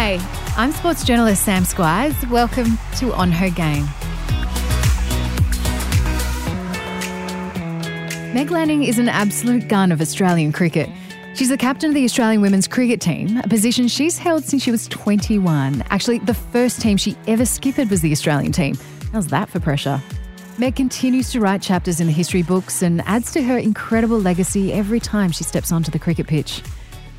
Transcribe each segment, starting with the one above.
Hey, I'm sports journalist Sam Squiers. Welcome to On Her Game. Meg Lanning is an absolute gun of Australian cricket. She's the captain of the Australian women's cricket team, a position she's held since she was 21. Actually, the first team she ever skippered was the Australian team. How's that for pressure? Meg continues to write chapters in the history books and adds to her incredible legacy every time she steps onto the cricket pitch.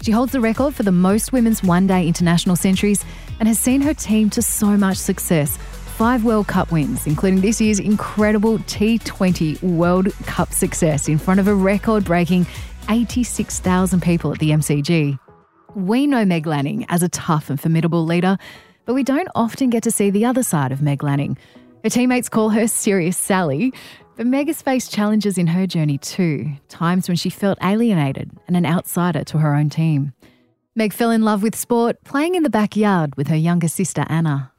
She holds the record for the most women's one day international centuries and has seen her team to so much success. Five World Cup wins, including this year's incredible T20 World Cup success in front of a record breaking 86,000 people at the MCG. We know Meg Lanning as a tough and formidable leader, but we don't often get to see the other side of Meg Lanning. Her teammates call her Serious Sally, but Meg has faced challenges in her journey too, times when she felt alienated and an outsider to her own team. Meg fell in love with sport, playing in the backyard with her younger sister Anna.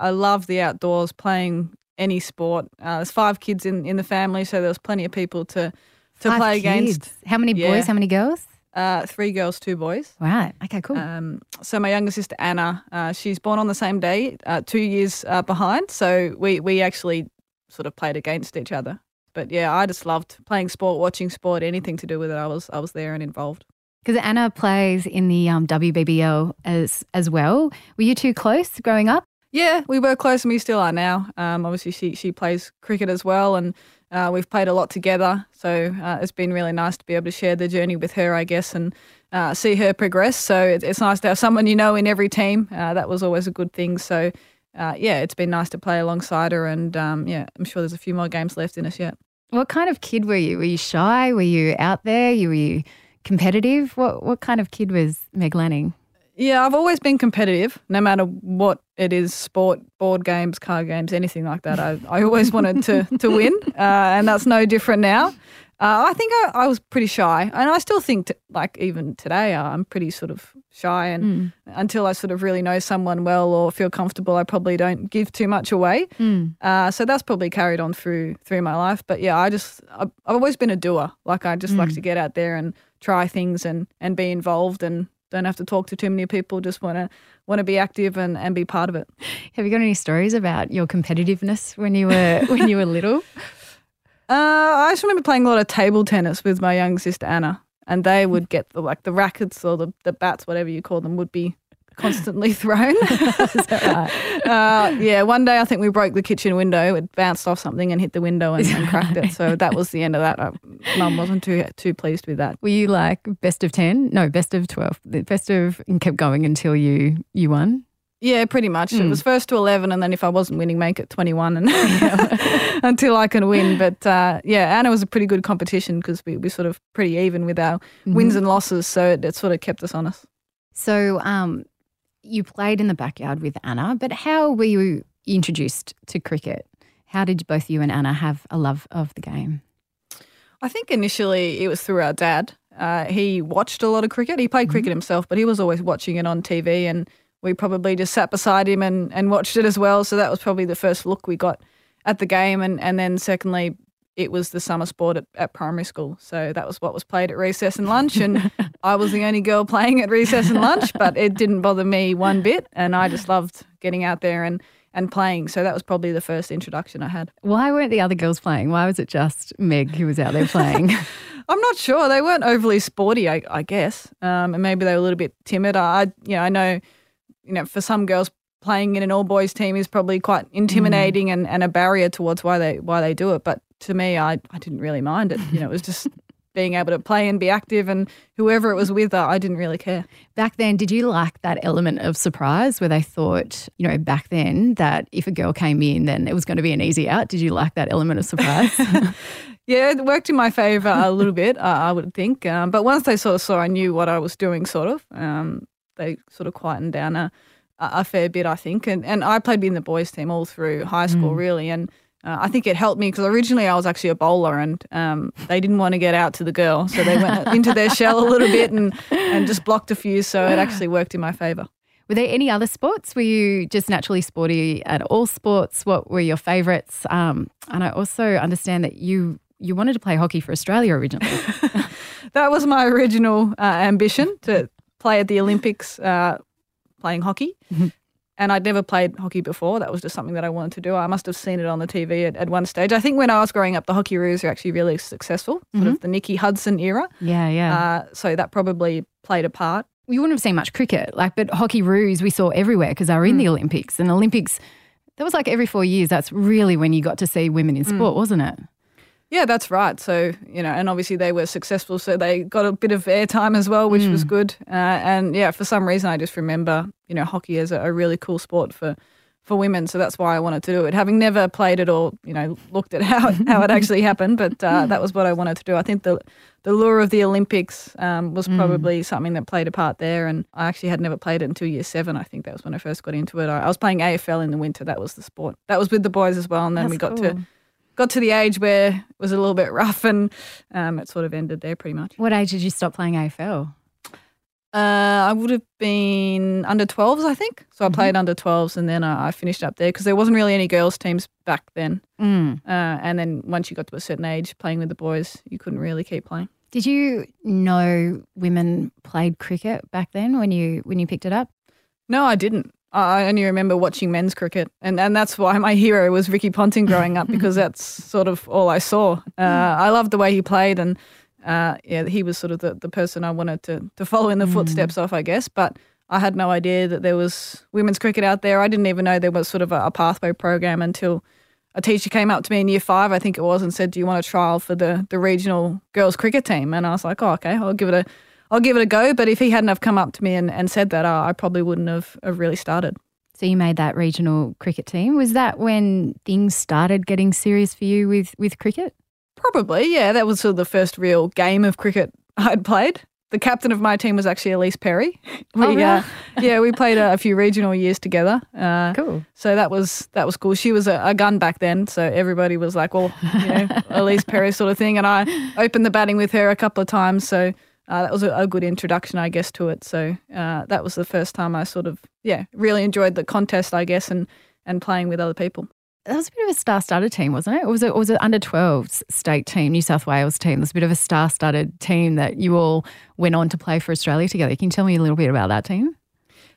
I love the outdoors, playing any sport. Uh, there's five kids in, in the family, so there was plenty of people to to Five play kids. against. How many Yeah. boys? How many girls? Uh, three girls, two boys. Right. Okay, cool. Um, so my younger sister Anna, uh, she's born on the same day, uh, two years uh, behind. So we we actually sort of played against each other. But yeah, I just loved playing sport, watching sport, anything to do with it. I was I was there and involved. Because Anna plays in the um, WBBL as as well. Were you two close growing up? Yeah, we were close and we still are now. Um, obviously, she she plays cricket as well, and uh, we've played a lot together. So uh, it's been really nice to be able to share the journey with her, I guess, and uh, see her progress. So it, it's nice to have someone you know in every team. Uh, that was always a good thing. So uh, yeah, it's been nice to play alongside her, and um, yeah, I'm sure there's a few more games left in us yet. What kind of kid were you? Were you shy? Were you out there? You were you competitive? What what kind of kid was Meg Lanning? Yeah, I've always been competitive, no matter what it is sport, board games, card games, anything like that. I, I always wanted to, to win, uh, and that's no different now. Uh, I think I, I was pretty shy, and I still think, t- like, even today, uh, I'm pretty sort of shy. And until I sort of really know someone well or feel comfortable, I probably don't give too much away. Uh, so that's probably carried on through through my life. But yeah, I just, I've, I've always been a doer. Like, I just like to get out there and try things and, and be involved and don't have to talk to too many people. Just want to want to be active and, and be part of it. Have you got any stories about your competitiveness when you were when you were little? Uh, I just remember playing a lot of table tennis with my young sister Anna, and they would get the like the rackets or the, the bats, whatever you call them, would be constantly thrown. uh, yeah, one day I think we broke the kitchen window. It bounced off something and hit the window and, and cracked it. So that was the end of that. Uh, Mum wasn't too too pleased with that. Were you like best of ten? No, best of twelve. The Best of and kept going until you you won. Yeah, pretty much. It was first to 11, and then if I wasn't winning, make it 21 and until I can win. But uh, yeah, Anna was a pretty good competition because we, we sort of pretty even with our wins and losses. So it, it sort of kept us honest. So um, you played in the backyard with Anna, but how were you introduced to cricket? How did both you and Anna have a love of the game? I think initially it was through our dad. Uh, he watched a lot of cricket. He played cricket himself, but he was always watching it on TV, and we probably just sat beside him and, and watched it as well. So that was probably the first look we got at the game, and and then secondly, it was the summer sport at, at primary school. So that was what was played at recess and lunch, and I was the only girl playing at recess and lunch, but it didn't bother me one bit, and I just loved getting out there and and playing. So that was probably the first introduction I had. Why weren't the other girls playing? Why was it just Meg who was out there playing? I'm not sure. They weren't overly sporty, I, I guess, um, and maybe they were a little bit timid. I, you know, I know, you know, for some girls, playing in an all boys team is probably quite intimidating and, and a barrier towards why they why they do it. But to me, I, I didn't really mind it. You know, it was just being able to play and be active, and whoever it was with, I didn't really care. back then, did you like that element of surprise where they thought, you know, back then that if a girl came in, then it was going to be an easy out? Did you like that element of surprise? Yeah, it worked in my favour a little bit, uh, I would think. Um, but once they sort of saw I knew what I was doing, sort of, um, they sort of quietened down a, a fair bit, I think. And and I played in the boys' team all through high school, really. And uh, I think it helped me because originally I was actually a bowler, and um, they didn't want to get out to the girl, so they went into their shell a little bit and and just blocked a few. So it actually worked in my favour. Were there any other sports? Were you just naturally sporty at all sports? What were your favourites? Um, and I also understand that you you wanted to play hockey for Australia originally. That was my original uh, ambition to play at the Olympics. Uh, playing hockey. And I'd never played hockey before. That was just something that I wanted to do. I must have seen it on the TV at, at one stage. I think when I was growing up, the Hockeyroos were actually really successful, sort of the Nikki Hudson era. Yeah, yeah. Uh, so that probably played a part. you wouldn't have seen much cricket, like, but Hockeyroos we saw everywhere because they were in the Olympics. And Olympics, that was like every four years. That's really when you got to see women in sport, wasn't it? Yeah, that's right. So, you know, and obviously they were successful. So they got a bit of airtime as well, which was good. Uh, and yeah, for some reason, I just remember, you know, hockey as a, a really cool sport for, for women. So that's why I wanted to do it. Having never played it or, you know, looked at how, it- how it actually happened, but uh, that was what I wanted to do. I think the, the lure of the Olympics um, was probably something that played a part there. And I actually had never played it until year seven. I think that was when I first got into it. I, I was playing AFL in the winter. That was the sport. That was with the boys as well. And then That's we got cool. to got to the age where it was a little bit rough and um, it sort of ended there pretty much. What age did you stop playing AFL? Uh, I would have been under 12s, I think. So I played under 12s and then I, I finished up there because there wasn't really any girls' teams back then. Mm. Uh, and then once you got to a certain age playing with the boys, you couldn't really keep playing. Did you know women played cricket back then when you when you picked it up? No, I didn't. I only remember watching men's cricket, and, and that's why my hero was Ricky Ponting growing up because that's sort of all I saw. Uh, I loved the way he played, and uh, yeah, he was sort of the, the person I wanted to to follow in the footsteps of, I guess. But I had no idea that there was women's cricket out there. I didn't even know there was sort of a, a pathway program until a teacher came up to me in year five, I think it was, and said, "Do you want to trial for the the regional girls cricket team?" And I was like, "Oh, okay, I'll give it a." I'll give it a go, but if he hadn't have come up to me and, and said that, uh, I probably wouldn't have, have really started. So you made that regional cricket team. Was that when things started getting serious for you with with cricket? Probably, yeah. That was sort of the first real game of cricket I'd played. The captain of my team was actually Ellyse Perry. We, Oh, really? uh, yeah, we played a, a few regional years together. Uh, Cool. So that was that was cool. She was a, a gun back then, so everybody was like, "Well, you know, Ellyse Perry sort of thing." And I opened the batting with her a couple of times, so uh, that was a, a good introduction, I guess, to it. So uh, that was the first time I sort of, yeah, really enjoyed the contest, I guess, and and playing with other people. That was a bit of a star-studded team, wasn't it? Or was it was it under 12s state team, New South Wales team? It was a bit of a star-studded team that you all went on to play for Australia together. Can you tell me a little bit about that team?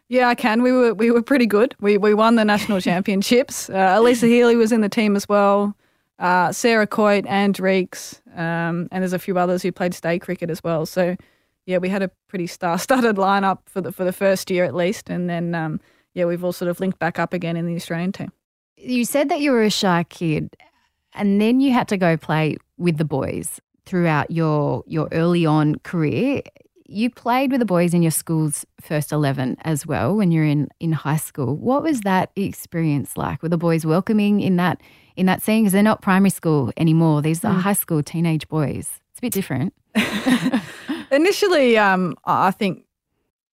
Yeah, I can. We were we were pretty good. We we won the national championships. Uh, Alyssa Healy was in the team as well. Uh, Sarah Coyte, Anne Dreeks, um, and there's a few others who played state cricket as well. So yeah, we had a pretty star-studded lineup for the for the first year at least, and then um, yeah, we've all sort of linked back up again in the Australian team. You said that you were a shy kid, and then you had to go play with the boys throughout your your early on career. You played with the boys in your school's first eleven as well when you're in in high school. What was that experience like? Were the boys welcoming in that in that scene? Because they're not primary school anymore; these are mm. high school teenage boys. It's a bit different. Initially, um, I think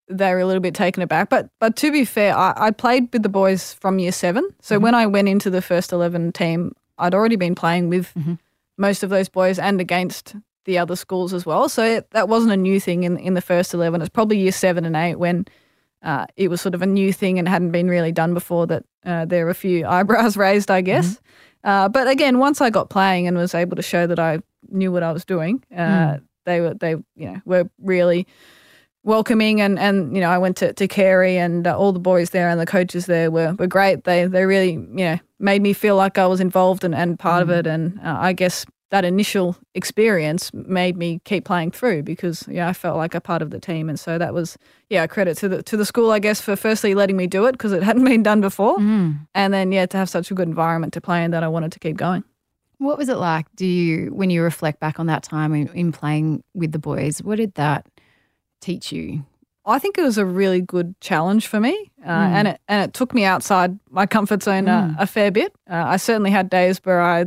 they were a little bit taken aback. But but to be fair, I, I played with the boys from year seven. So mm-hmm. when I went into the first eleven team, I'd already been playing with mm-hmm. most of those boys and against the other schools as well. So it, that wasn't a new thing in in the first eleven. It's probably year seven and eight when. Uh, it was sort of a new thing and hadn't been really done before. That uh, there were a few eyebrows raised, I guess. Uh, but again, once I got playing and was able to show that I knew what I was doing, uh, they were they you know were really welcoming and and you know I went to to Carey and uh, all the boys there and the coaches there were were great. They they really you know made me feel like I was involved and, and part of it. And uh, I guess that initial experience made me keep playing through because yeah I felt like a part of the team. And so that was yeah credit to the to the school I guess for firstly letting me do it because it hadn't been done before, and then yeah to have such a good environment to play in that I wanted to keep going. What was it like? Do you, when you reflect back on that time in, in playing with the boys, what did that teach you? I think it was a really good challenge for me, uh, and it and it took me outside my comfort zone a, a fair bit. Uh, I certainly had days where I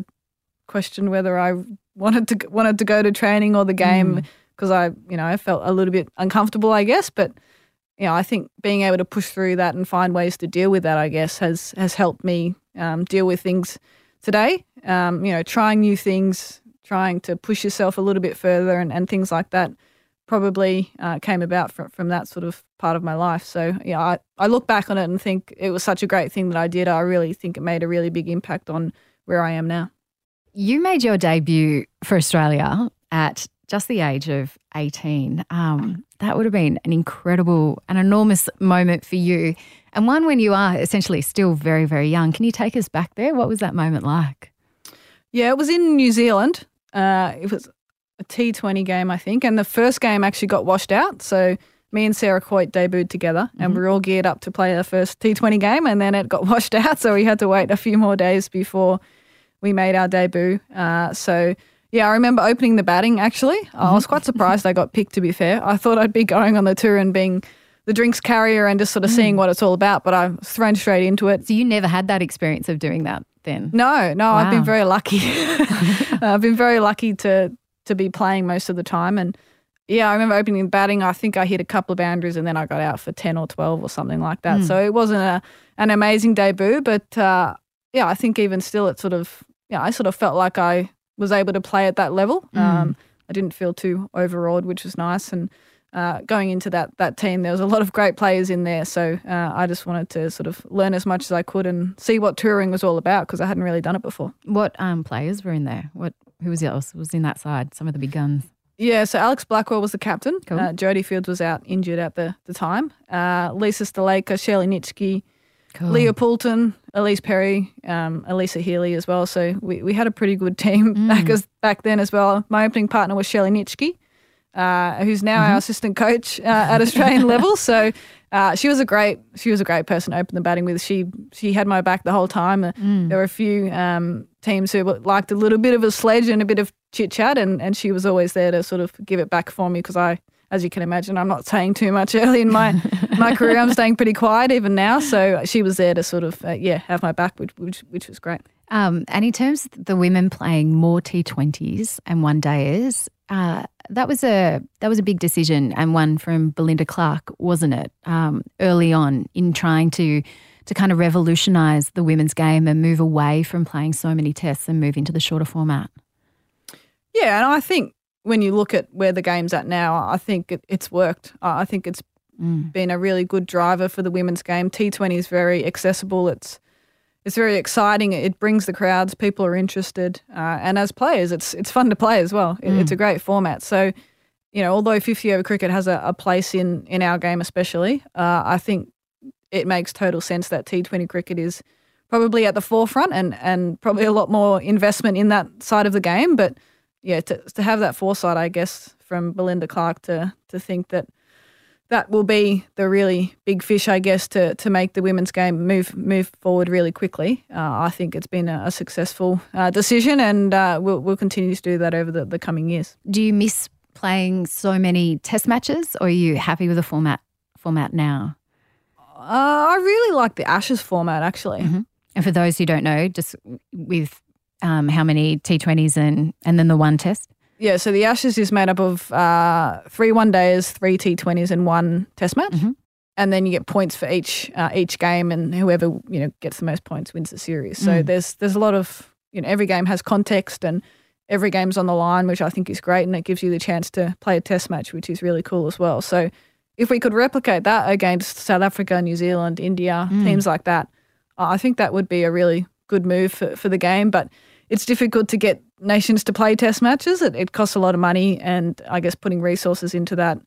questioned whether I wanted to wanted to go to training or the game because I you know I felt a little bit uncomfortable, I guess. But you know, I think being able to push through that and find ways to deal with that, I guess, has has helped me um, deal with things today. Um, you know, trying new things, trying to push yourself a little bit further, and, and things like that probably uh, came about from, from that sort of part of my life. So, yeah, I, I look back on it and think it was such a great thing that I did. I really think it made a really big impact on where I am now. You made your debut for Australia at just the age of 18. Um, that would have been an incredible, an enormous moment for you, and one when you are essentially still very, very young. Can you take us back there? What was that moment like? Yeah, it was in New Zealand. Uh, it was a T20 game, I think, and the first game actually got washed out. So me and Sarah Coyte debuted together, and mm-hmm. we were all geared up to play our first T20 game, and then it got washed out. So we had to wait a few more days before we made our debut. Uh, so yeah, I remember opening the batting actually. Mm-hmm. I was quite surprised I got picked, to be fair. I thought I'd be going on the tour and being the drinks carrier and just sort of mm. seeing what it's all about, but I was thrown straight into it. So you never had that experience of doing that then? No, no, wow. I've been very lucky. I've been very lucky to to be playing most of the time and yeah, I remember opening the batting. I think I hit a couple of boundaries and then I got out for 10 or 12 or something like that. Mm. So it wasn't a, an amazing debut, but uh, yeah, I think even still it sort of, yeah, I sort of felt like I was able to play at that level. Mm. Um, I didn't feel too overawed, which was nice. And uh, going into that that team, there was a lot of great players in there. So uh, I just wanted to sort of learn as much as I could and see what touring was all about because I hadn't really done it before. What um, players were in there? What who was else was in that side? Some of the big guns. Yeah, so Alex Blackwell was the captain. Cool. Uh, Jodie Fields was out injured at the, the time. Uh, Lisa Sthalekar, Shelley Nitschke, Cool. Leah Poulton, Ellyse Perry, um, Alyssa Healy as well. So we, we had a pretty good team mm. back as back then as well. My opening partner was Shelley Nitschke, uh, who's now mm-hmm. our assistant coach uh, at Australian level. So uh, she was a great she was a great person to open the batting with. She she had my back the whole time. Uh, mm. There were a few um, teams who liked a little bit of a sledge and a bit of chit chat, and and she was always there to sort of give it back for me because I as you can imagine, I'm not saying too much early in my my career. I'm staying pretty quiet even now. So she was there to sort of uh, yeah have my back, which which, which was great. Um, and in terms of the women playing more T20s and one days, uh, that was a that was a big decision and one from Belinda Clark, wasn't it? Um, early on in trying to to kind of revolutionise the women's game and move away from playing so many tests and move into the shorter format. Yeah, and I think when you look at where the game's at now, I think it, it's worked. I think it's mm. been a really good driver for the women's game. T20 is very accessible. It's it's very exciting. It brings the crowds. People are interested, uh, and as players, it's it's fun to play as well. It, mm. It's a great format. So, you know, although 50 over cricket has a, a place in in our game, especially, uh, I think it makes total sense that T20 cricket is probably at the forefront and and probably a lot more investment in that side of the game, but yeah, to, to have that foresight, I guess, from Belinda Clark to to think that that will be the really big fish, I guess, to to make the women's game move move forward really quickly. Uh, I think it's been a, a successful uh, decision, and uh, we'll we'll continue to do that over the, the coming years. Do you miss playing so many Test matches, or are you happy with the format format now? Uh, I really like the Ashes format, actually. Mm-hmm. And for those who don't know, just with um, how many T20s and, and then the one test? Yeah, so the Ashes is made up of uh, three one days, three T20s, and one test match. Mm-hmm. And then you get points for each uh, each game, and whoever you know gets the most points wins the series. So mm. there's there's a lot of you know every game has context, and every game's on the line, which I think is great, and it gives you the chance to play a test match, which is really cool as well. So if we could replicate that against South Africa, New Zealand, India, mm. teams like that, I think that would be a really good move for, for the game. But it's difficult to get nations to play test matches. It, it costs a lot of money, and I guess putting resources into that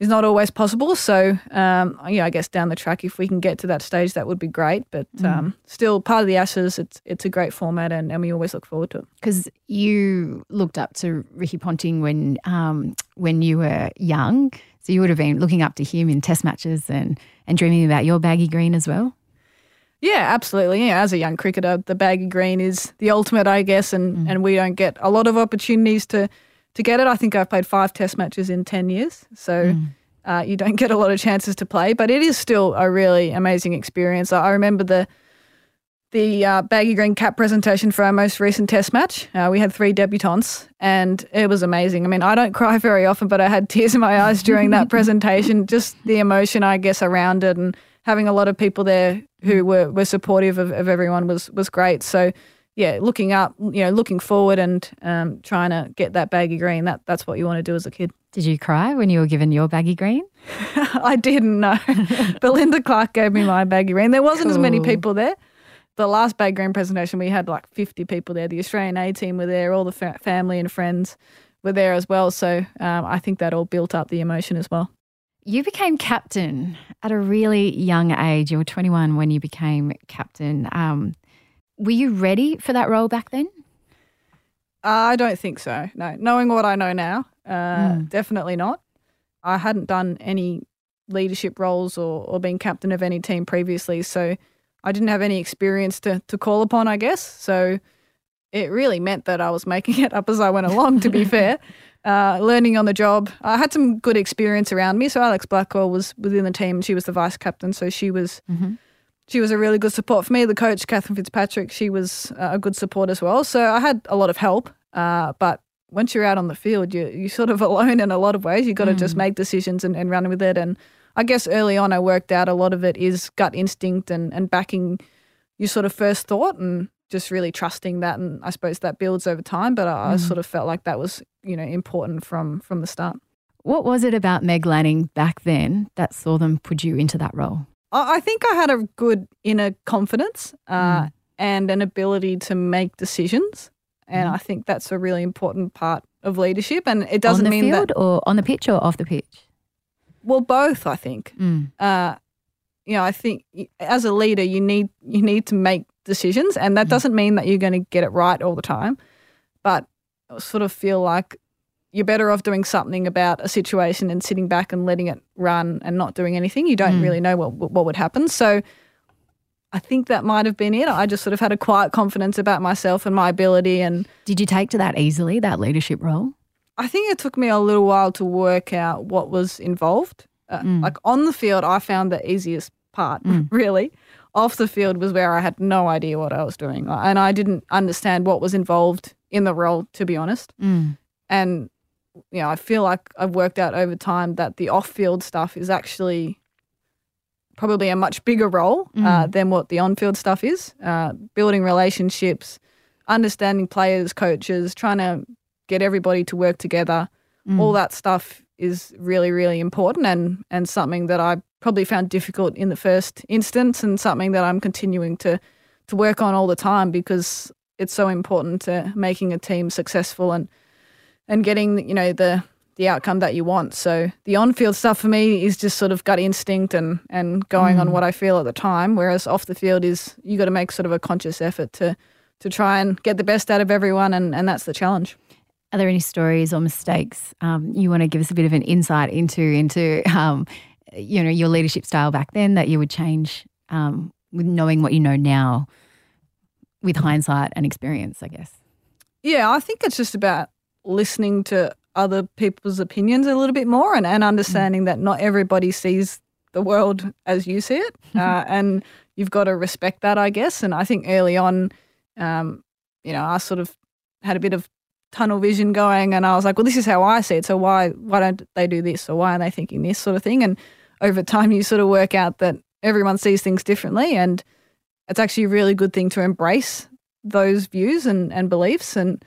is not always possible. So, um, yeah, I guess down the track, if we can get to that stage, that would be great. But mm. um, still, part of the Ashes, it's it's a great format, and, and we always look forward to it. Because you looked up to Ricky Ponting when um, when you were young, so you would have been looking up to him in Test matches and and dreaming about your baggy green as well. Yeah, absolutely. Yeah, as a young cricketer, the baggy green is the ultimate, I guess, and, mm. and we don't get a lot of opportunities to to get it. I think I've played five Test matches in ten years, so mm. uh, you don't get a lot of chances to play. But it is still a really amazing experience. I remember the the uh, baggy green cap presentation for our most recent Test match. Uh, we had three debutants, and it was amazing. I mean, I don't cry very often, but I had tears in my eyes during that presentation. Just the emotion, I guess, around it, and having a lot of people there who were, were supportive of, of everyone was was great. So yeah, looking up, you know, looking forward and um, trying to get that baggy green. That that's what you want to do as a kid. Did you cry when you were given your baggy green? I didn't know. Belinda Clark gave me my baggy green. There wasn't cool. as many people there. The last baggy green presentation, we had like 50 people there. The Australian A team were there, all the fa- family and friends were there as well. So um, I think that all built up the emotion as well. You became captain at a really young age. You were 21 when you became captain. Um, were you ready for that role back then? I don't think so. No, knowing what I know now, uh, mm. definitely not. I hadn't done any leadership roles or, or been captain of any team previously, so I didn't have any experience to to call upon. I guess so. It really meant that I was making it up as I went along. To be fair, uh, learning on the job. I had some good experience around me. So Alex Blackwell was within the team. She was the vice captain, so she was. Mm-hmm she was a really good support for me. The coach, Cathryn Fitzpatrick, she was a good support as well. So I had a lot of help. Uh, but once you're out on the field, you you sort of alone in a lot of ways. You've got to mm. just make decisions and, and run with it. And I guess early on, I worked out a lot of it is gut instinct and and backing your sort of first thought and just really trusting that. And I suppose that builds over time. But I, mm. I sort of felt like that was you know important from from the start. What was it about Meg Lanning back then that saw them put you into that role? I think I had a good inner confidence uh, mm. and an ability to make decisions. And mm. I think that's a really important part of leadership. And it doesn't on the mean field that, or on the pitch or off the pitch. Well, both. I think. Mm. Uh, you know, I think as a leader, you need you need to make decisions, and that mm. doesn't mean that you're going to get it right all the time. But I sort of feel like you're better off doing something about a situation and sitting back and letting it run and not doing anything. You don't mm. really know what what would happen. So I think that might have been it. I just sort of had a quiet confidence about myself and my ability. And did you take to that easily, that leadership role? I think it took me a little while to work out what was involved. Uh, mm. Like on the field, I found the easiest part, mm. really. Off the field was where I had no idea what I was doing, and I didn't understand what was involved in the role, to be honest. Mm. And you know, I feel like I've worked out over time that the off-field stuff is actually probably a much bigger role uh, mm. uh, than what the on-field stuff is. Uh, building relationships, understanding players, coaches, trying to get everybody to work together. Mm. All that stuff is really, really important and and something that I probably found difficult in the first instance, and something that I'm continuing to to work on all the time because it's so important to making a team successful and and getting you know the the outcome that you want. So the on-field stuff for me is just sort of gut instinct and and going mm. on what I feel at the time. Whereas off the field is you got to make sort of a conscious effort to to try and get the best out of everyone, and and that's the challenge. Are there any stories or mistakes um, you want to give us a bit of an insight into into um, you know your leadership style back then that you would change um, with knowing what you know now with hindsight and experience? I guess. Yeah, I think it's just about listening to other people's opinions a little bit more and, and understanding mm. that not everybody sees the world as you see it. Uh, and you've got to respect that, I guess. And I think early on, um, you know, I sort of had a bit of tunnel vision going and I was like, well, this is how I see it. So why why don't they do this or why are they thinking this sort of thing? And over time you sort of work out that everyone sees things differently and it's actually a really good thing to embrace those views and, and beliefs and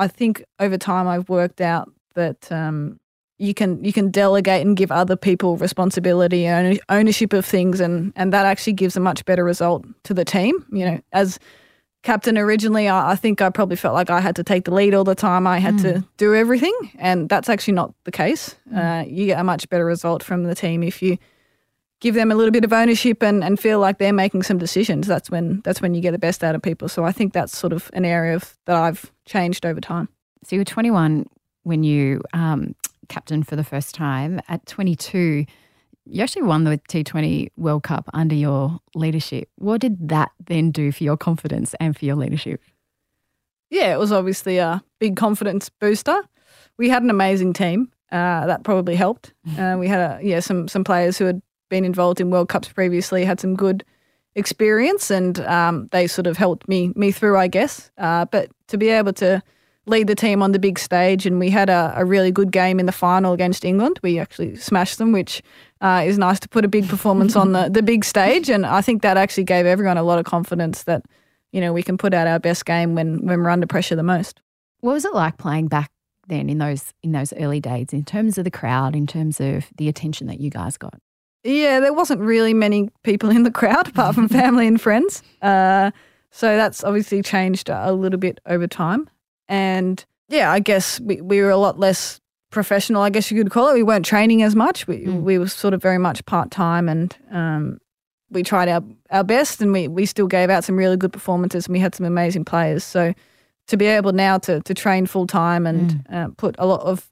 I think over time I've worked out that um, you can you can delegate and give other people responsibility and ownership of things, and and that actually gives a much better result to the team. You know, as captain originally, I, I think I probably felt like I had to take the lead all the time. I had mm. to do everything, and that's actually not the case. Mm. Uh, you get a much better result from the team if you give them a little bit of ownership and, and feel like they're making some decisions, that's when that's when you get the best out of people. So I think that's sort of an area of, that I've changed over time. So you were 21 when you um, captained for the first time. At 22, you actually won the T20 World Cup under your leadership. What did that then do for your confidence and for your leadership? Yeah, it was obviously a big confidence booster. We had an amazing team. Uh, that probably helped. Uh, we had a, yeah some some players who had been involved in World Cups previously, had some good experience, and um, they sort of helped me me through, I guess. Uh, but to be able to lead the team on the big stage, and we had a, a really good game in the final against England. We actually smashed them, which uh, is nice to put a big performance on the the big stage, and I think that actually gave everyone a lot of confidence that you know we can put out our best game when when we're under pressure the most. What was it like playing back then in those in those early days in terms of the crowd, in terms of the attention that you guys got? Yeah, there wasn't really many people in the crowd apart from family and friends. Uh, so that's obviously changed a little bit over time. And yeah, I guess we, we were a lot less professional, I guess you could call it. We weren't training as much. We, Mm. we were sort of very much part time and um, we tried our, our best and we, we still gave out some really good performances and we had some amazing players. So to be able now to, to train full time and uh, put a lot of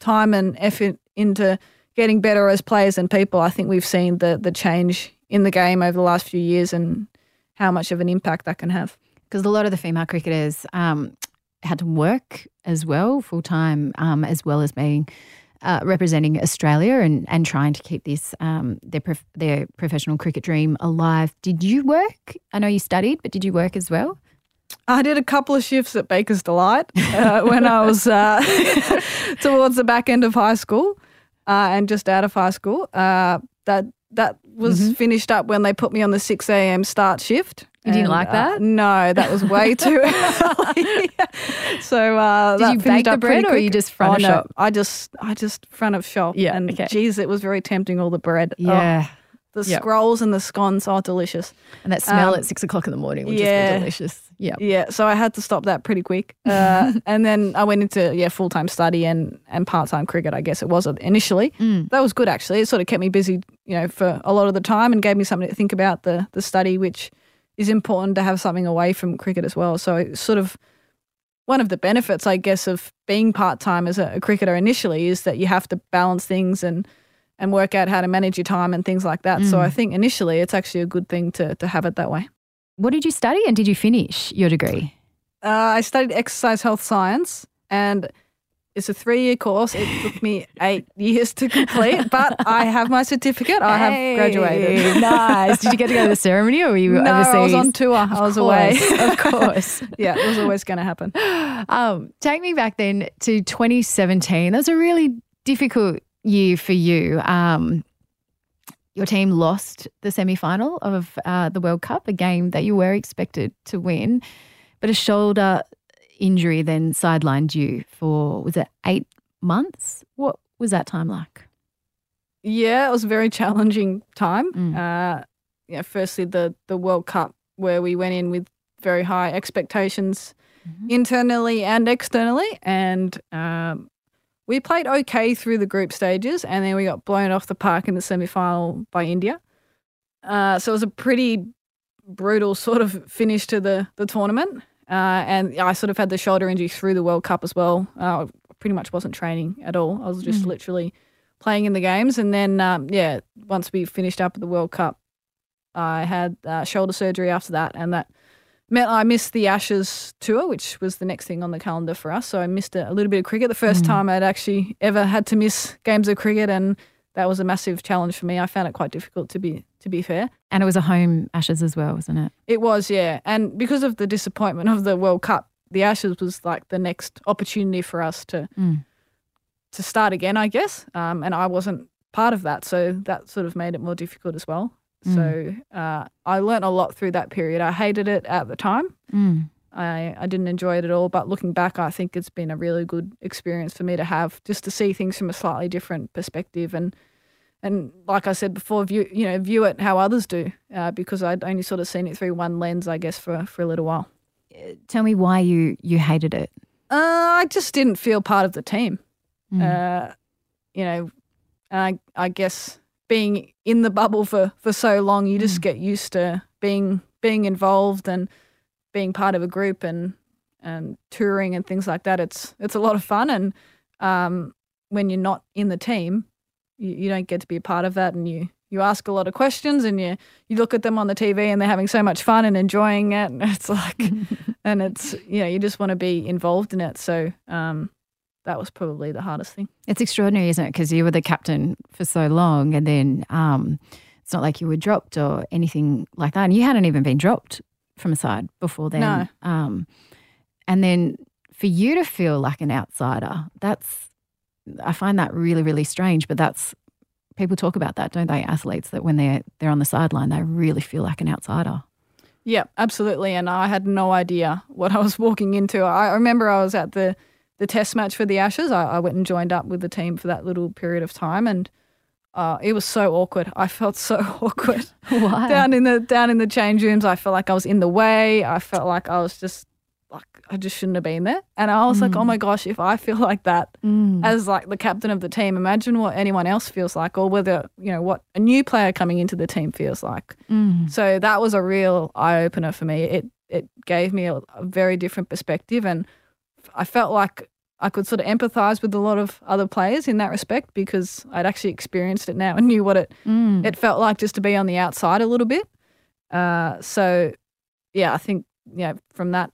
time and effort into getting better as players and people, I think we've seen the, the change in the game over the last few years and how much of an impact that can have. because a lot of the female cricketers um, had to work as well full time, um, as well as being uh, representing Australia and, and trying to keep this um, their prof- their professional cricket dream alive. Did you work? I know you studied, but did you work as well? I did a couple of shifts at Baker's Delight uh, when I was uh, towards the back end of high school uh, and just out of high school. Uh, that that was finished up when they put me on the six a.m. start shift. You didn't And, like uh, that? no, that was way too early. so uh, Did you bake the bread or you just front oh, of no, shop? I just I just front of shop. Yeah, and okay. geez, it was very tempting. All the bread. Oh, the Yep. scrolls and the scones are delicious. and that smell Um, at six o'clock in the morning would yeah. just be delicious. Yeah. Yeah, so I had to stop that pretty quick, uh, and then I went into yeah full time study and and part time cricket. I guess it was initially. Mm. That was good actually. It sort of kept me busy, you know, for a lot of the time, and gave me something to think about the the study, which is important to have something away from cricket as well. So it's sort of one of the benefits, I guess, of being part time as a, a cricketer initially is that you have to balance things and and work out how to manage your time and things like that. So Mm. I think initially it's actually a good thing to to have it that way. What did you study and did you finish your degree? Uh, I studied exercise health science, and it's a three year course. It took me eight years to complete, but I have my certificate. I have graduated. Nice. Did you get to go to the ceremony or were you No, overseas? I was on tour. I was away. of course. yeah, it was always going to happen. Um, take me back then to 2017. That was a really difficult year for you. Um, your team lost the semi final of uh, the World Cup, a game that you were expected to win, but a shoulder injury then sidelined you for, was it eight months? What was that time like? Yeah, it was a very challenging time. Mm. Uh, yeah, firstly the the World Cup where we went in with very high expectations Mhm. internally and externally, and um, we played okay through the group stages, and then we got blown off the park in the semi final by India. Uh, so it was a pretty brutal sort of finish to the the tournament, uh, and I sort of had the shoulder injury through the World Cup as well. Uh, pretty much wasn't training at all. I was just Mm. literally playing in the games. And then, um, yeah, once we finished up at the World Cup, I had uh, shoulder surgery after that. And that meant I missed the Ashes tour, which was the next thing on the calendar for us. So I missed a, a little bit of cricket. The first Mm. time I'd actually ever had to miss games of cricket. And that was a massive challenge for me. I found it quite difficult to be to be fair. And it was a home Ashes as well, wasn't it? It was, yeah. And because of the disappointment of the World Cup, the Ashes was like the next opportunity for us to Mm. to start again, I guess. Um, and I wasn't part of that, so that sort of made it more difficult as well. So uh, I learnt a lot through that period. I hated it at the time. Mm. I, I didn't enjoy it at all. But looking back, I think it's been a really good experience for me to have, just to see things from a slightly different perspective and and like I said before, view you know view it how others do, uh, because I'd only sort of seen it through one lens, I guess, for for a little while. Tell me why you you hated it. Uh, I just didn't feel part of the team. Mm. Uh, you know, and I, I guess being in the bubble for, for so long, you just Mm. get used to being being involved and being part of a group and and touring and things like that. It's it's a lot of fun, and um, when you're not in the team, you, you don't get to be a part of that, and you you ask a lot of questions, and you you look at them on the TV, and they're having so much fun and enjoying it, and it's like, and it's you know you just want to be involved in it. So um, that was probably the hardest thing. It's extraordinary, isn't it? Because you were the captain for so long, and then um, it's not like you were dropped or anything like that. And you hadn't even been dropped from a side before then. No. Um, and then for you to feel like an outsider, that's I find that really, really strange. But that's people talk about that, don't they? Athletes that when they're they're on the sideline, they really feel like an outsider. Yeah, absolutely. And I had no idea what I was walking into. I remember I was at the, the test match for the Ashes. I, I went and joined up with the team for that little period of time, and uh, it was so awkward. I felt so awkward Why? down in the down in the change rooms. I felt like I was in the way. I felt like I was just like I just shouldn't have been there. And I was like, oh my mm. gosh, if I feel like that mm. as like the captain of the team, imagine what anyone else feels like, or whether you know what a new player coming into the team feels like. Mm. So that was a real eye opener for me. It it gave me a, a very different perspective, and I felt like I could sort of empathize with a lot of other players in that respect because I'd actually experienced it now and knew what it it felt like just to be on the outside a little bit. Uh, so yeah, I think yeah from that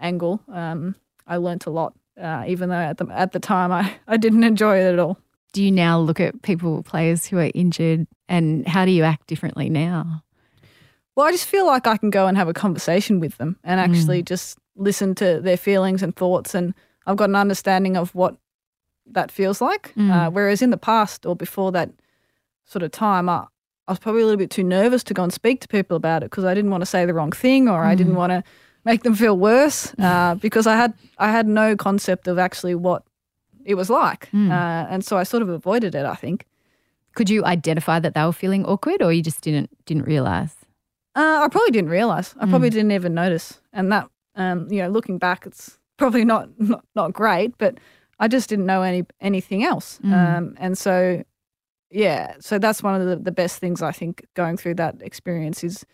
angle, um, I learnt a lot. Uh, even though at the at the time I, I didn't enjoy it at all. Do you now look at people, players who are injured, and how do you act differently now? Well, I just feel like I can go and have a conversation with them and actually just listen to their feelings and thoughts, and I've got an understanding of what that feels like. Uh, whereas in the past or before that sort of time, I, I was probably a little bit too nervous to go and speak to people about it because I didn't want to say the wrong thing or I didn't want to make them feel worse uh, because I had I had no concept of actually what it was like, uh, and so I sort of avoided it. I think. Could you identify that they were feeling awkward, or you just didn't didn't realize? Uh, I probably didn't realize. I probably didn't even notice. And that, um, you know, looking back, it's probably not, not not great, but I just didn't know any anything else. Um, and so, yeah, so that's one of the, the best things I think going through that experience is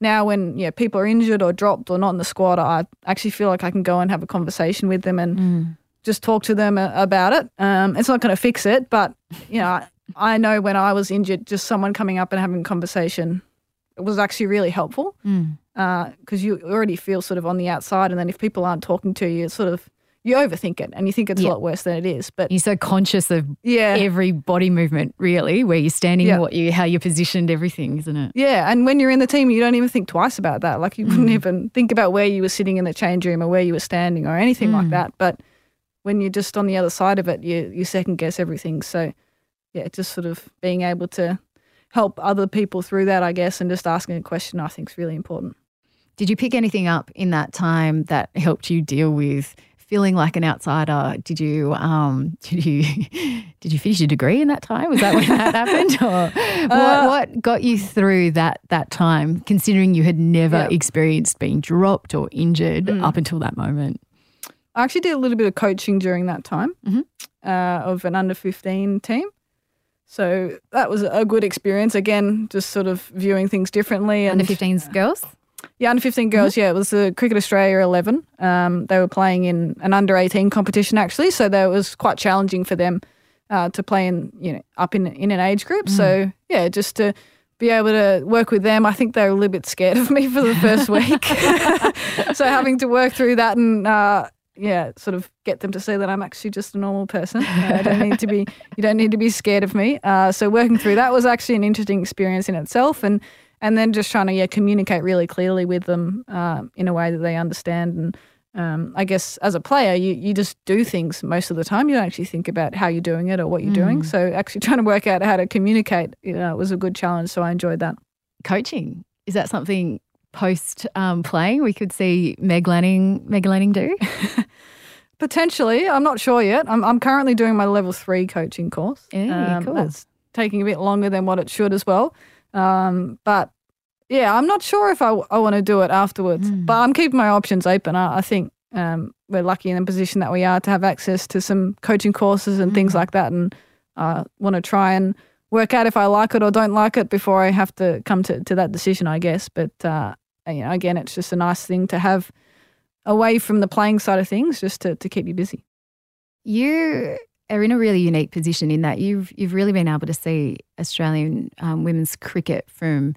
now when yeah people are injured or dropped or not in the squad, I actually feel like I can go and have a conversation with them and mm. just talk to them a- about it. Um, it's not going to fix it, but you know, I, I know when I was injured, just someone coming up and having a conversation it was actually really helpful. Mm. Uh, because you already feel sort of on the outside, and then if people aren't talking to you, it's sort of you overthink it and you think it's Yeah. a lot worse than it is. But You're so conscious of yeah, every body movement, really, where you're standing, Yeah. what you, how you're positioned, everything, isn't it? yeah, and when you're in the team, you don't even think twice about that. Like you wouldn't mm. even think about where you were sitting in the change room or where you were standing or anything like mm. that. But when you're just on the other side of it, you you second guess everything. So yeah, just sort of being able to help other people through that, I guess, and just asking a question, I think is really important. Did you pick anything up in that time that helped you deal with feeling like an outsider? Did you um, did you did you finish your degree in that time? Was that when that happened, or what, what got you through that that time? Considering you had never Yeah. experienced being dropped or injured up until that moment. I actually did a little bit of coaching during that time uh, of an under 15 team. So that was a good experience. Again, just sort of viewing things differently. And Under 15s girls. Yeah, under 15 girls. Yeah, it was the Cricket Australia 11. Um, they were playing in an under 18 competition actually, so that was quite challenging for them uh, to play in you know up in in an age group. So yeah, just to be able to work with them. I think they were a little bit scared of me for the first week. so having to work through that and uh, yeah, sort of get them to see that I'm actually just a normal person. Uh, I don't need to be. You don't need to be scared of me. Uh, so working through that was actually an interesting experience in itself, and and then just trying to yeah communicate really clearly with them um, in a way that they understand. And um, I guess as a player, you you just do things most of the time. You don't actually think about how you're doing it or what you're doing. So actually trying to work out how to communicate, you know, was a good challenge. So I enjoyed that. Coaching is that something post um, playing we could see Meg Lanning Meg Lanning do? Potentially, I'm not sure yet. I'm, I'm currently doing my level three coaching course. Yeah, cool. That's taking a bit longer than what it should as well. Um, but yeah, I'm not sure if I, I want to do it afterwards. Hmm. But I'm keeping my options open. I, I think um, we're lucky in the position that we are to have access to some coaching courses and Hmm. things like that. And I want to try and work out if I like it or don't like it before I have to come to, to that decision, I guess. But uh, you know, again, it's just a nice thing to have away from the playing side of things just to, to keep you busy. You are in a really unique position in that you've you've really been able to see Australian um, women's cricket from,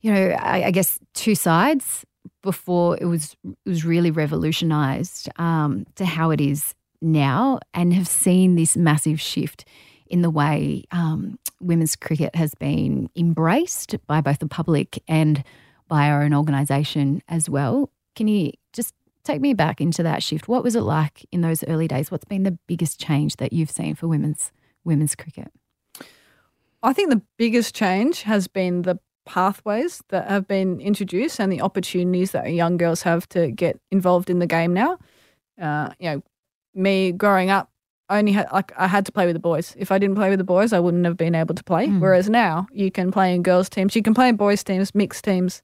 you know, I, I guess two sides before it was it was really revolutionised um, to how it is now, and have seen this massive shift in the way um, women's cricket has been embraced by both the public and by our own organisation as well. Can you just take me back into that shift? What was it like in those early days? What's been the biggest change that you've seen for women's women's cricket? I think the biggest change has been the pathways that have been introduced and the opportunities that young girls have to get involved in the game now. Uh, you know, me growing up, I only had like I had to play with the boys. If I didn't play with the boys, I wouldn't have been able to play. Whereas now, you can play in girls' teams, you can play in boys' teams, mixed teams.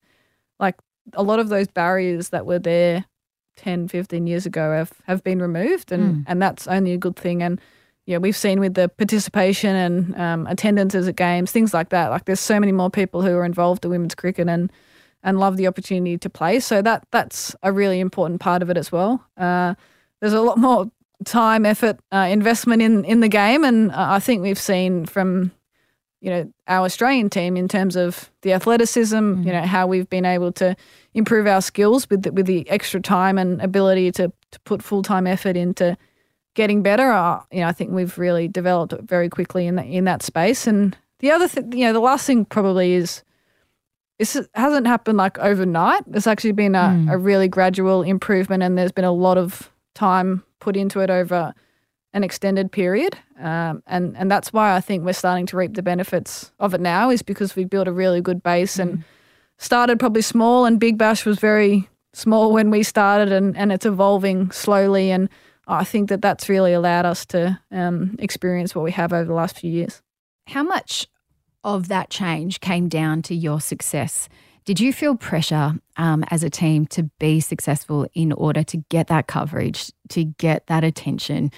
Like a lot of those barriers that were there 10, 15 years ago have, have been removed, and, Mm. and that's only a good thing. And yeah, we've seen with the participation and um, attendances at games, things like that. Like there's so many more people who are involved in women's cricket and and love the opportunity to play. So that that's a really important part of it as well. Uh, there's a lot more time, effort, uh, investment in in the game, and uh, I think we've seen from you know our Australian team in terms of the athleticism, you know how we've been able to improve our skills with the, with the extra time and ability to to put full time effort into getting better. Uh, you know, I think we've really developed very quickly in that in that space. And the other thing, you know, the last thing probably is this hasn't happened like overnight. There's actually been a, Mm. a really gradual improvement, and there's been a lot of time put into it over an extended period. Um, and and that's why I think we're starting to reap the benefits of it now, is because we built a really good base and started probably small, and Big Bash was very small when we started, and and it's evolving slowly. And I think that that's really allowed us to um, experience what we have over the last few years. How much of that change came down to your success? Did you feel pressure um, as a team to be successful in order to get that coverage, to get that attention,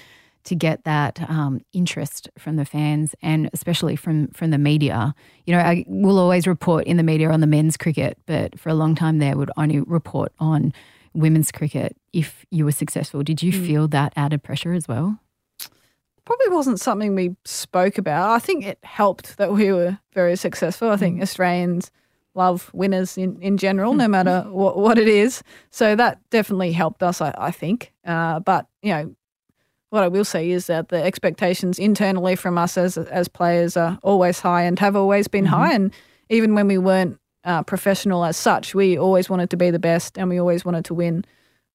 to get that um, interest from the fans, and especially from from the media? You know, I will always report in the media on the men's cricket, but for a long time there, would only report on women's cricket if you were successful. Did you feel that added pressure as well? probably wasn't something we spoke about. I think it helped that we were very successful. I think Australians love winners in, in general, no matter what, what it is. So that definitely helped us, I, I think. Uh, but, you know, what I will say is that the expectations internally from us as as players are always high and have always been high. And even when we weren't uh, professional as such, we always wanted to be the best and we always wanted to win.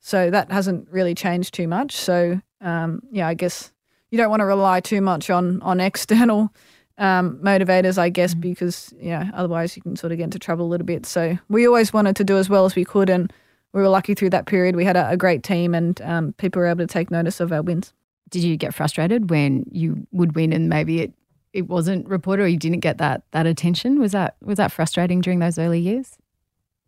So that hasn't really changed too much. So um, yeah, I guess you don't want to rely too much on on external um, motivators, I guess, because yeah, otherwise you can sort of get into trouble a little bit. So we always wanted to do as well as we could, and we were lucky through that period. We had a, a great team, and um, people were able to take notice of our wins. Did you get frustrated when you would win and maybe it, it wasn't reported or you didn't get that that attention? Was that was that frustrating during those early years?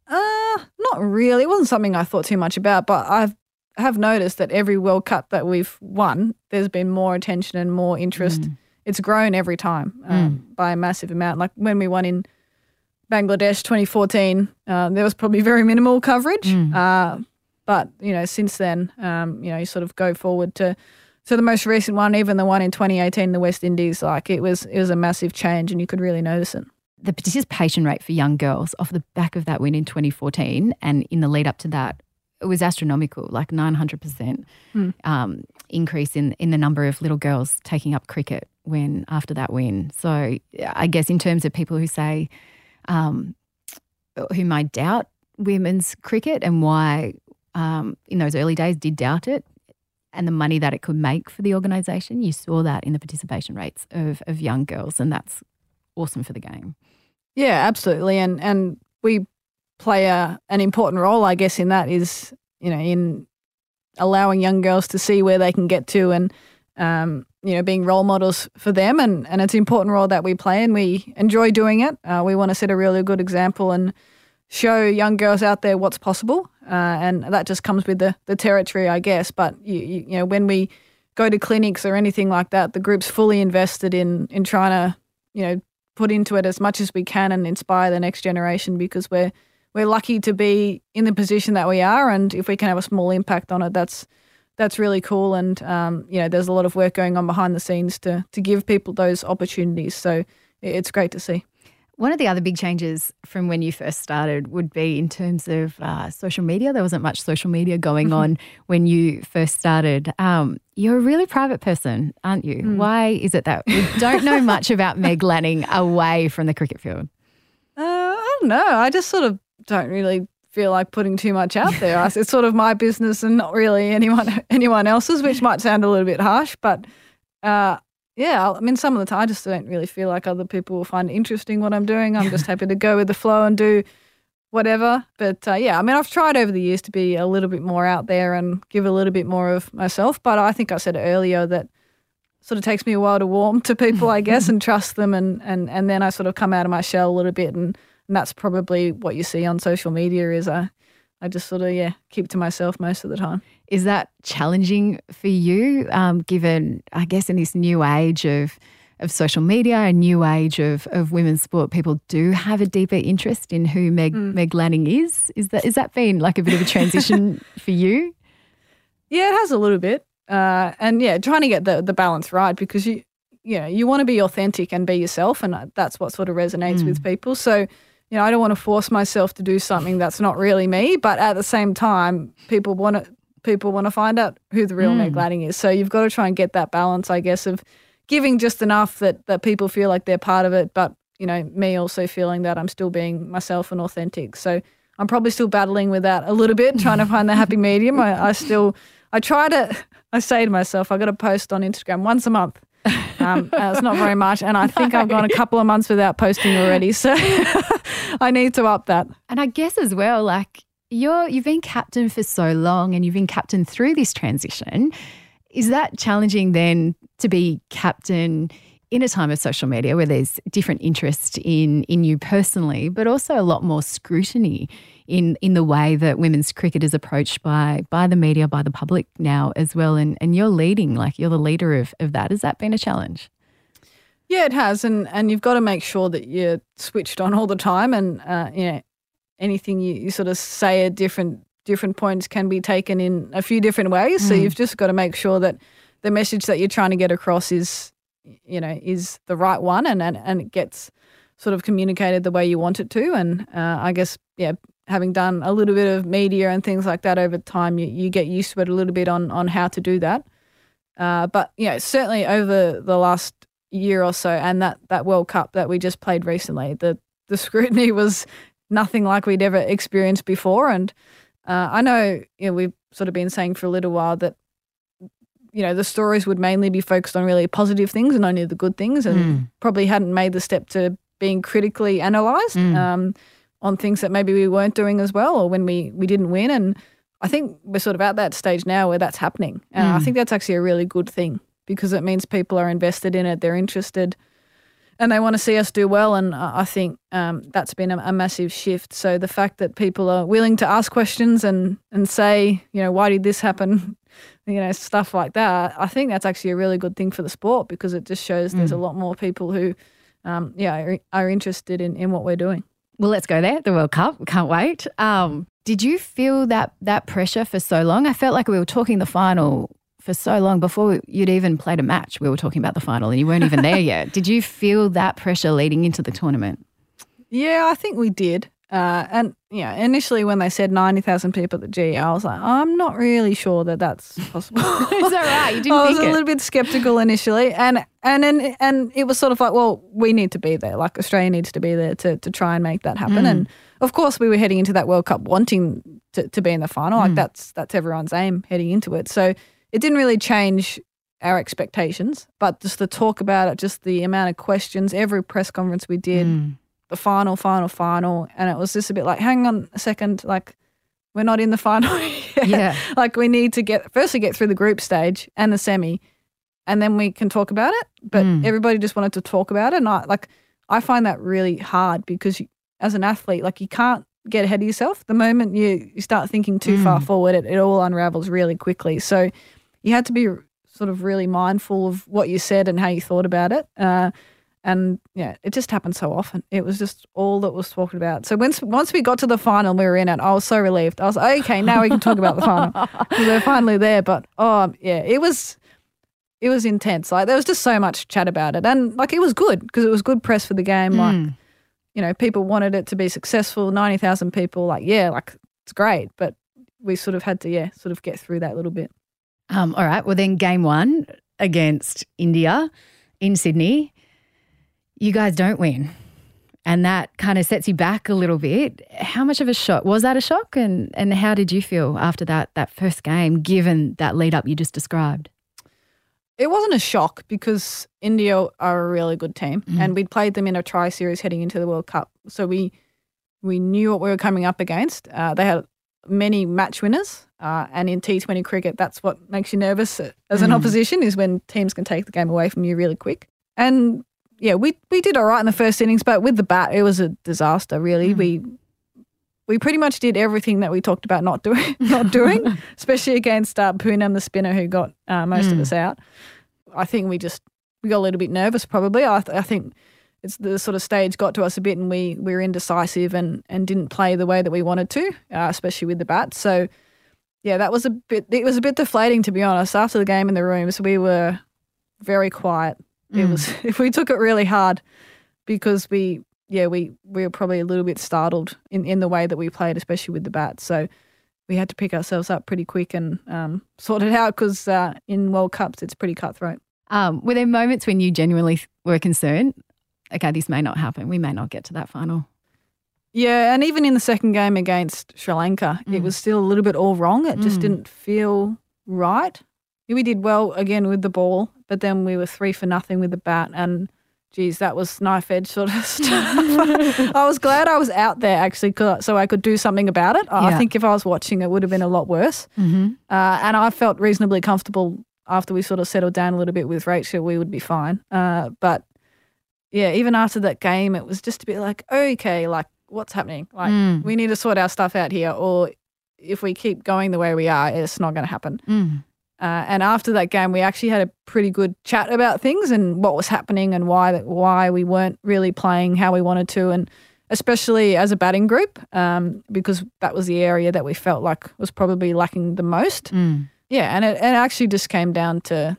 Uh, not really. It wasn't something I thought too much about, but I've have noticed that every World Cup that we've won, there's been more attention and more interest. It's grown every time um, by a massive amount. Like when we won in Bangladesh 2014, uh, there was probably very minimal coverage. Uh, but you know, since then, um, you know, you sort of go forward to to the most recent one, even the one in 2018, the West Indies. Like it was it was a massive change, and you could really notice it. The participation rate for young girls off the back of that win in 2014 and in the lead up to that, it was astronomical, like 900% um, increase in, in the number of little girls taking up cricket when after that win. So I guess in terms of people who say, um, who might doubt women's cricket and why um, in those early days did doubt it and the money that it could make for the organisation, you saw that in the participation rates of, of young girls, and that's awesome for the game. Yeah, absolutely. And and we play a, an important role, I guess, in that is, you know, in allowing young girls to see where they can get to and, um, you know, being role models for them. And, and it's an important role that we play and we enjoy doing it. Uh, we want to set a really good example and show young girls out there what's possible. Uh, and that just comes with the, the territory, I guess. But, you, you, you know, when we go to clinics or anything like that, the group's fully invested in, in trying to, you know, put into it as much as we can and inspire the next generation because we're we're lucky to be in the position that we are and if we can have a small impact on it that's that's really cool and um, you know there's a lot of work going on behind the scenes to to give people those opportunities so it's great to see One of the other big changes from when you first started would be in terms of uh, social media. There wasn't much social media going on when you first started. Um, you're a really private person, aren't you? Why is it that we don't know much about Meg Lanning away from the cricket field? uh, i don't know i just sort of don't really feel like putting too much out there it's sort of my business and not really anyone anyone else's which might sound a little bit harsh but uh, yeah, I mean, some of the time I just don't really feel like other people will find interesting what I'm doing. I'm just happy to go with the flow and do whatever. But uh, yeah, I mean, I've tried over the years to be a little bit more out there and give a little bit more of myself. But I think I said earlier that sort of takes me a while to warm to people, I guess, and trust them. And, and, and then I sort of come out of my shell a little bit. And, and that's probably what you see on social media is I, I just sort of yeah keep to myself most of the time. Is that challenging for you, um, given I guess in this new age of of social media, a new age of, of women's sport, people do have a deeper interest in who Meg mm. Meg Lanning is. Is that is that been like a bit of a transition for you? Yeah, it has a little bit, uh, and yeah, trying to get the the balance right because you you know you want to be authentic and be yourself, and that's what sort of resonates mm. with people. So you know, I don't want to force myself to do something that's not really me, but at the same time, people want to people want to find out who the real mm. Meg Lanning is. So you've got to try and get that balance, I guess, of giving just enough that that people feel like they're part of it, but you know, me also feeling that I'm still being myself and authentic. So I'm probably still battling with that a little bit, trying to find the happy medium. I, I still I try to I say to myself, I got to post on Instagram once a month. Um, uh, it's not very much, and I think. I've gone a couple of months without posting already. So I need to up that. And I guess as well, like you're you've been captain for so long, and you've been captain through this transition. Is that challenging then to be captain? In a time of social media where there's different interest in in you personally, but also a lot more scrutiny in in the way that women's cricket is approached by by the media, by the public now as well. And and you're leading, like you're the leader of of that. Has that been a challenge? Yeah, it has, and and you've got to make sure that you're switched on all the time, and uh, you know anything you, you sort of say at different different points can be taken in a few different ways. Mm. So you've just got to make sure that the message that you're trying to get across is you know is the right one, and and, and it gets sort of communicated the way you want it to. And uh, I guess yeah, having done a little bit of media and things like that over time, you, you get used to it a little bit on on how to do that. Uh, but yeah, certainly over the last year or so, and that that World Cup that we just played recently, the the scrutiny was nothing like we'd ever experienced before. And uh, I know, you know we've sort of been saying for a little while that you know the stories would mainly be focused on really positive things and only the good things, and mm. probably hadn't made the step to being critically analysed mm. um, on things that maybe we weren't doing as well, or when we we didn't win. And I think we're sort of at that stage now where that's happening, and mm. I think that's actually a really good thing because it means people are invested in it, they're interested, and they want to see us do well. And I think um, that's been a, a, massive shift. So the fact that people are willing to ask questions and and say, you know, why did this happen? You know, stuff like that. I think that's actually a really good thing for the sport because it just shows mm. there's a lot more people who, um, yeah, are, are interested in, in what we're doing. Well, let's go there. The World Cup. Can't wait. Um, did you feel that that pressure for so long? I felt like we were talking the final for so long before you'd even played a match. We were talking about the final and you weren't even there yet. Did you feel that pressure leading into the tournament? Yeah, I think we did. Uh, and yeah, initially when they said 90,000 people at the G, I was like, I'm not really sure that that's possible. Is that right? You didn't I was a it? little bit skeptical initially. And, and, and, and it was sort of like, well, we need to be there. Like Australia needs to be there to, to try and make that happen. Mm. And of course, we were heading into that World Cup wanting to, to be in the final. Like mm. that's, that's everyone's aim heading into it. So it didn't really change our expectations, but just the talk about it, just the amount of questions, every press conference we did, mm. The final, final, final, and it was just a bit like, hang on a second, like we're not in the final yet. Yeah. like we need to get firstly get through the group stage and the semi, and then we can talk about it. But mm. everybody just wanted to talk about it, and I like I find that really hard because you, as an athlete, like you can't get ahead of yourself. The moment you, you start thinking too mm. far forward, it, it all unravels really quickly. So you had to be sort of really mindful of what you said and how you thought about it. Uh, and yeah, it just happened so often. It was just all that was talked about. So once once we got to the final, we were in it. I was so relieved. I was like, okay, now we can talk about the final. we're finally there. But oh yeah, it was it was intense. Like there was just so much chat about it, and like it was good because it was good press for the game. Like mm. you know, people wanted it to be successful. Ninety thousand people, like yeah, like it's great. But we sort of had to yeah, sort of get through that little bit. Um, all right. Well, then game one against India in Sydney, you guys don't win. And that kind of sets you back a little bit. How much of a shock was that a shock? And and how did you feel after that that first game, given that lead up you just described? It wasn't a shock because India are a really good team, mm. and we'd played them in a tri series heading into the World Cup, so we we knew what we were coming up against. Uh, they had many match winners, uh, and in T20 cricket, that's what makes you nervous as an mm. opposition is when teams can take the game away from you really quick. And yeah, we we did all right in the first innings, but with the bat, it was a disaster. Really, mm. we we pretty much did everything that we talked about not doing, not doing, especially against uh, Poonam, the spinner, who got uh, most mm. of us out. I think we just we got a little bit nervous. Probably, I, th- I think it's the sort of stage got to us a bit, and we we were indecisive and and didn't play the way that we wanted to, uh, especially with the bat. So, yeah, that was a bit. It was a bit deflating, to be honest. After the game in the rooms, we were very quiet. Mm. It was if we took it really hard because we yeah, we, we were probably a little bit startled in, in the way that we played, especially with the bat. So we had to pick ourselves up pretty quick and um, sort it out because uh, in World Cups, it's pretty cutthroat. Um, were there moments when you genuinely were concerned? Okay, this may not happen. We may not get to that final. Yeah, and even in the second game against Sri Lanka, mm. it was still a little bit all wrong. It just mm. didn't feel right. We did well again with the ball, but then we were three for nothing with the bat and – geez, that was knife edge sort of stuff. I was glad I was out there actually, so I could do something about it. Yeah. I think if I was watching, it would have been a lot worse. Mm-hmm. Uh, and I felt reasonably comfortable after we sort of settled down a little bit with Rachel. We would be fine. Uh, but yeah, even after that game, it was just a bit like, okay, like what's happening? Like mm. we need to sort our stuff out here, or if we keep going the way we are, it's not going to happen. Mm. Uh, and after that game, we actually had a pretty good chat about things and what was happening and why why we weren't really playing how we wanted to, and especially as a batting group, um, because that was the area that we felt like was probably lacking the most. Mm. Yeah, and it, it actually just came down to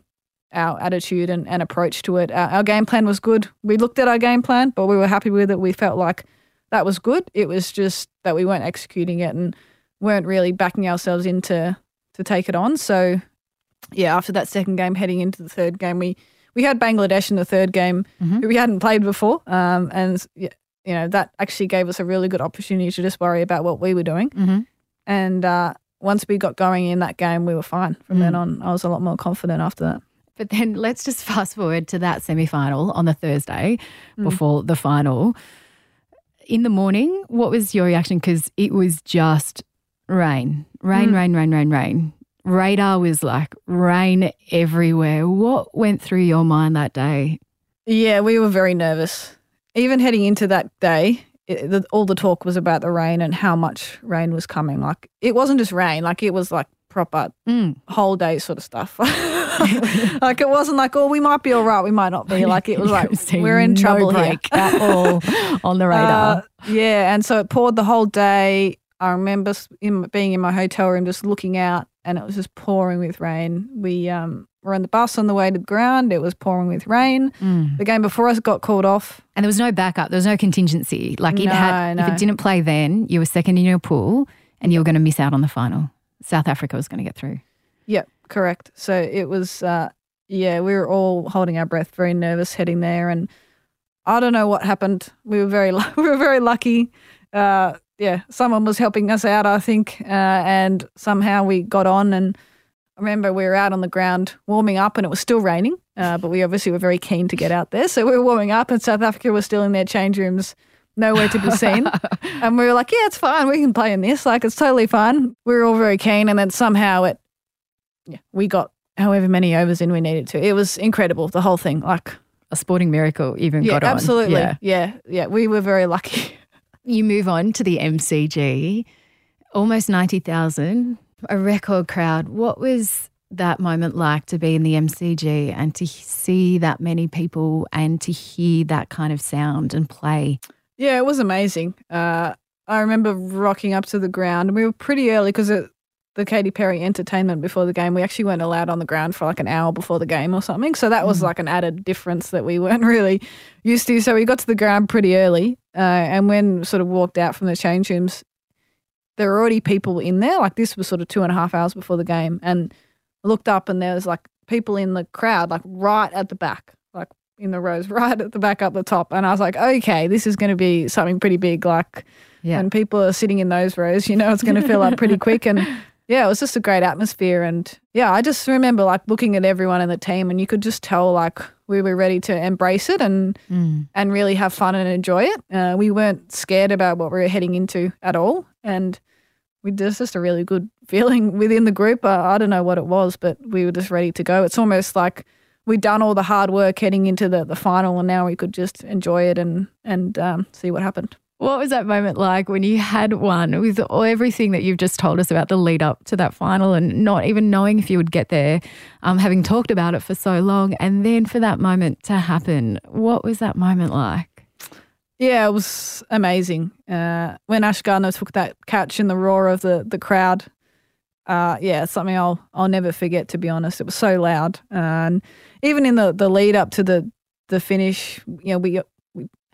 our attitude and, and approach to it. Our, our, game plan was good. We looked at our game plan, but we were happy with it. We felt like that was good. It was just that we weren't executing it and weren't really backing ourselves into to take it on. So yeah, after that second game, heading into the third game, we we had Bangladesh in the third game, mm-hmm. who we hadn't played before, um, and you know that actually gave us a really good opportunity to just worry about what we were doing. Mm-hmm. And uh, once we got going in that game, we were fine. From mm. then on, I was a lot more confident after that. But then let's just fast forward to that semi final on the Thursday mm. before the final. In the morning, what was your reaction? Because it was just rain, rain, mm. rain, rain, rain, rain radar was like rain everywhere. What went through your mind that day? Yeah, we were very nervous. Even heading into that day, it, the, all the talk was about the rain and how much rain was coming. Like it wasn't just rain, like it was like proper mm. whole day sort of stuff. like it wasn't like, oh, we might be all right, we might not be. Like it was like we're in trouble no here at all on the radar. Uh, yeah, and so it poured the whole day. I remember in, being in my hotel room, just looking out and it was just pouring with rain. We um, were on the bus on the way to the ground. It was pouring with rain. Mm. The game before us got called off. And there was no backup. There was no contingency. Like it no, had, no. if it didn't play then, you were second in your pool and you were going to miss out on the final. South Africa was going to get through. Yep, correct. So it was, uh, yeah, we were all holding our breath, very nervous heading there. And I don't know what happened. We were very, we were very lucky. Uh, yeah, someone was helping us out, I think, uh, and somehow we got on. And I remember we were out on the ground warming up, and it was still raining, uh, but we obviously were very keen to get out there. So we were warming up, and South Africa was still in their change rooms, nowhere to be seen. and we were like, "Yeah, it's fine. We can play in this. Like, it's totally fine." We were all very keen, and then somehow it, yeah, we got however many overs in we needed to. It was incredible, the whole thing, like a sporting miracle. Even yeah, got on. Absolutely, yeah, yeah, yeah. We were very lucky. You move on to the MCG, almost 90,000, a record crowd. What was that moment like to be in the MCG and to see that many people and to hear that kind of sound and play? Yeah, it was amazing. Uh, I remember rocking up to the ground, and we were pretty early because the Katy Perry entertainment before the game. We actually weren't allowed on the ground for like an hour before the game or something. So that was mm. like an added difference that we weren't really used to. So we got to the ground pretty early. Uh, and when sort of walked out from the change rooms, there were already people in there. Like this was sort of two and a half hours before the game. And I looked up and there was like people in the crowd, like right at the back, like in the rows, right at the back up the top. And I was like, okay, this is going to be something pretty big. Like, yeah. when people are sitting in those rows, you know, it's going to fill up pretty quick. And yeah, it was just a great atmosphere. And yeah, I just remember like looking at everyone in the team and you could just tell like we were ready to embrace it and mm. and really have fun and enjoy it. Uh, we weren't scared about what we were heading into at all. And we there's just a really good feeling within the group. Uh, I don't know what it was, but we were just ready to go. It's almost like we'd done all the hard work heading into the, the final and now we could just enjoy it and, and um, see what happened. What was that moment like when you had one with everything that you've just told us about the lead up to that final and not even knowing if you would get there, um, having talked about it for so long, and then for that moment to happen? What was that moment like? Yeah, it was amazing. Uh, when Ash Gardner took that catch in the roar of the, the crowd, uh, yeah, something I'll I'll never forget. To be honest, it was so loud, and even in the, the lead up to the the finish, you know, we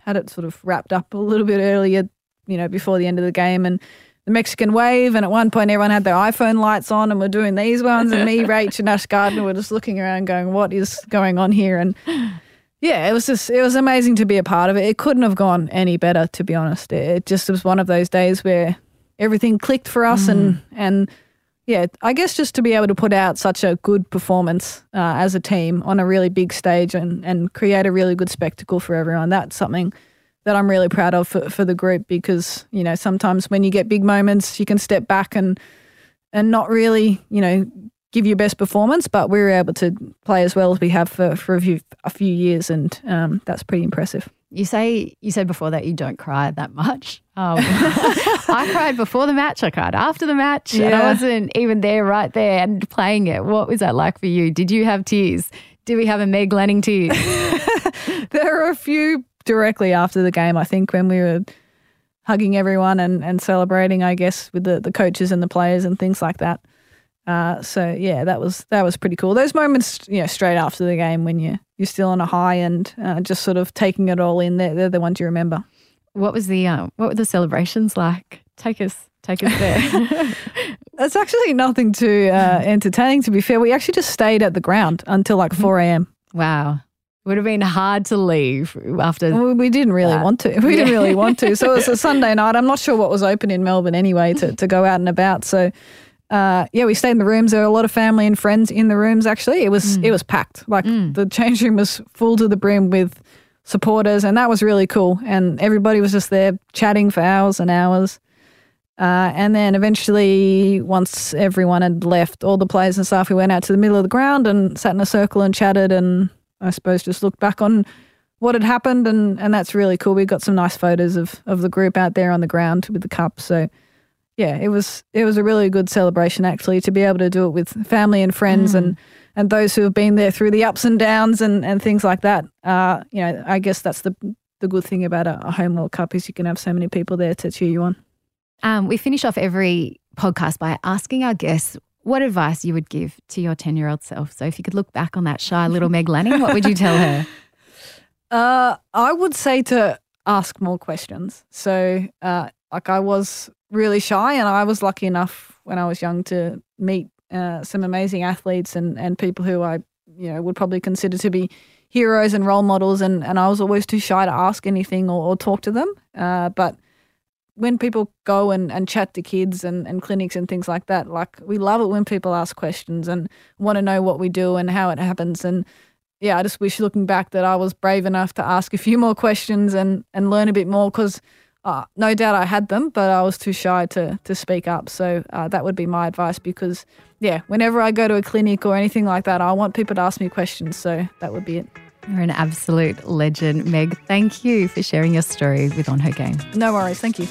had it sort of wrapped up a little bit earlier, you know, before the end of the game and the Mexican wave. And at one point, everyone had their iPhone lights on and we're doing these ones. And me, Rach, and Ash Gardner were just looking around going, what is going on here? And yeah, it was just, it was amazing to be a part of it. It couldn't have gone any better, to be honest. It just was one of those days where everything clicked for us mm. and, and, yeah, I guess just to be able to put out such a good performance uh, as a team on a really big stage and, and create a really good spectacle for everyone, that's something that I'm really proud of for, for the group because, you know, sometimes when you get big moments, you can step back and and not really, you know, give your best performance, but we were able to play as well as we have for, for a few a few years and um, that's pretty impressive. You say you said before that you don't cry that much. Um, I cried before the match. I cried after the match, yeah. and I wasn't even there right there and playing it. What was that like for you? Did you have tears? Did we have a Meg Lanning tears? there are a few directly after the game. I think when we were hugging everyone and, and celebrating, I guess, with the, the coaches and the players and things like that. Uh, so yeah, that was that was pretty cool. Those moments, you know, straight after the game when you you're still on a high and uh, just sort of taking it all in. They're, they're the ones you remember. What was the uh, what were the celebrations like? Take us take us there. It's actually nothing too uh, entertaining. To be fair, we actually just stayed at the ground until like mm-hmm. four a.m. Wow. Would have been hard to leave after. Well, we didn't really that. want to. We yeah. didn't really want to. So it was a Sunday night. I'm not sure what was open in Melbourne anyway to, to go out and about. So uh, yeah, we stayed in the rooms. There were a lot of family and friends in the rooms. Actually, it was mm. it was packed. Like mm. the change room was full to the brim with supporters, and that was really cool. And everybody was just there chatting for hours and hours. Uh, and then eventually, once everyone had left, all the players and staff, we went out to the middle of the ground and sat in a circle and chatted, and I suppose just looked back on what had happened, and and that's really cool. We got some nice photos of of the group out there on the ground with the cup. So yeah, it was it was a really good celebration actually to be able to do it with family and friends mm. and and those who have been there through the ups and downs and and things like that. Uh, you know, I guess that's the the good thing about a, a home World Cup is you can have so many people there to cheer you on. Um, we finish off every podcast by asking our guests what advice you would give to your 10 year old self. So if you could look back on that shy little Meg Lanning, what would you tell her? Uh, I would say to ask more questions. So, uh, like, I was really shy, and I was lucky enough when I was young to meet uh, some amazing athletes and, and people who I you know would probably consider to be heroes and role models, and, and I was always too shy to ask anything or, or talk to them. Uh, but when people go and, and chat to kids and, and clinics and things like that, like we love it when people ask questions and want to know what we do and how it happens. And yeah, I just wish looking back that I was brave enough to ask a few more questions and, and learn a bit more because uh, no doubt I had them, but I was too shy to to speak up. So uh, that would be my advice because, yeah, whenever I go to a clinic or anything like that, I want people to ask me questions. So that would be it. You're an absolute legend, Meg. Thank you for sharing your story with On Her Game. No worries. Thank you.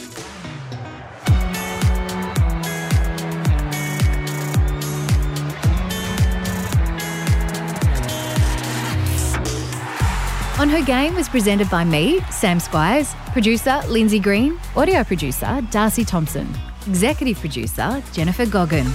On Her Game was presented by me, Sam Squiers, producer Lindsay Green, audio producer Darcy Thompson, executive producer Jennifer Goggin.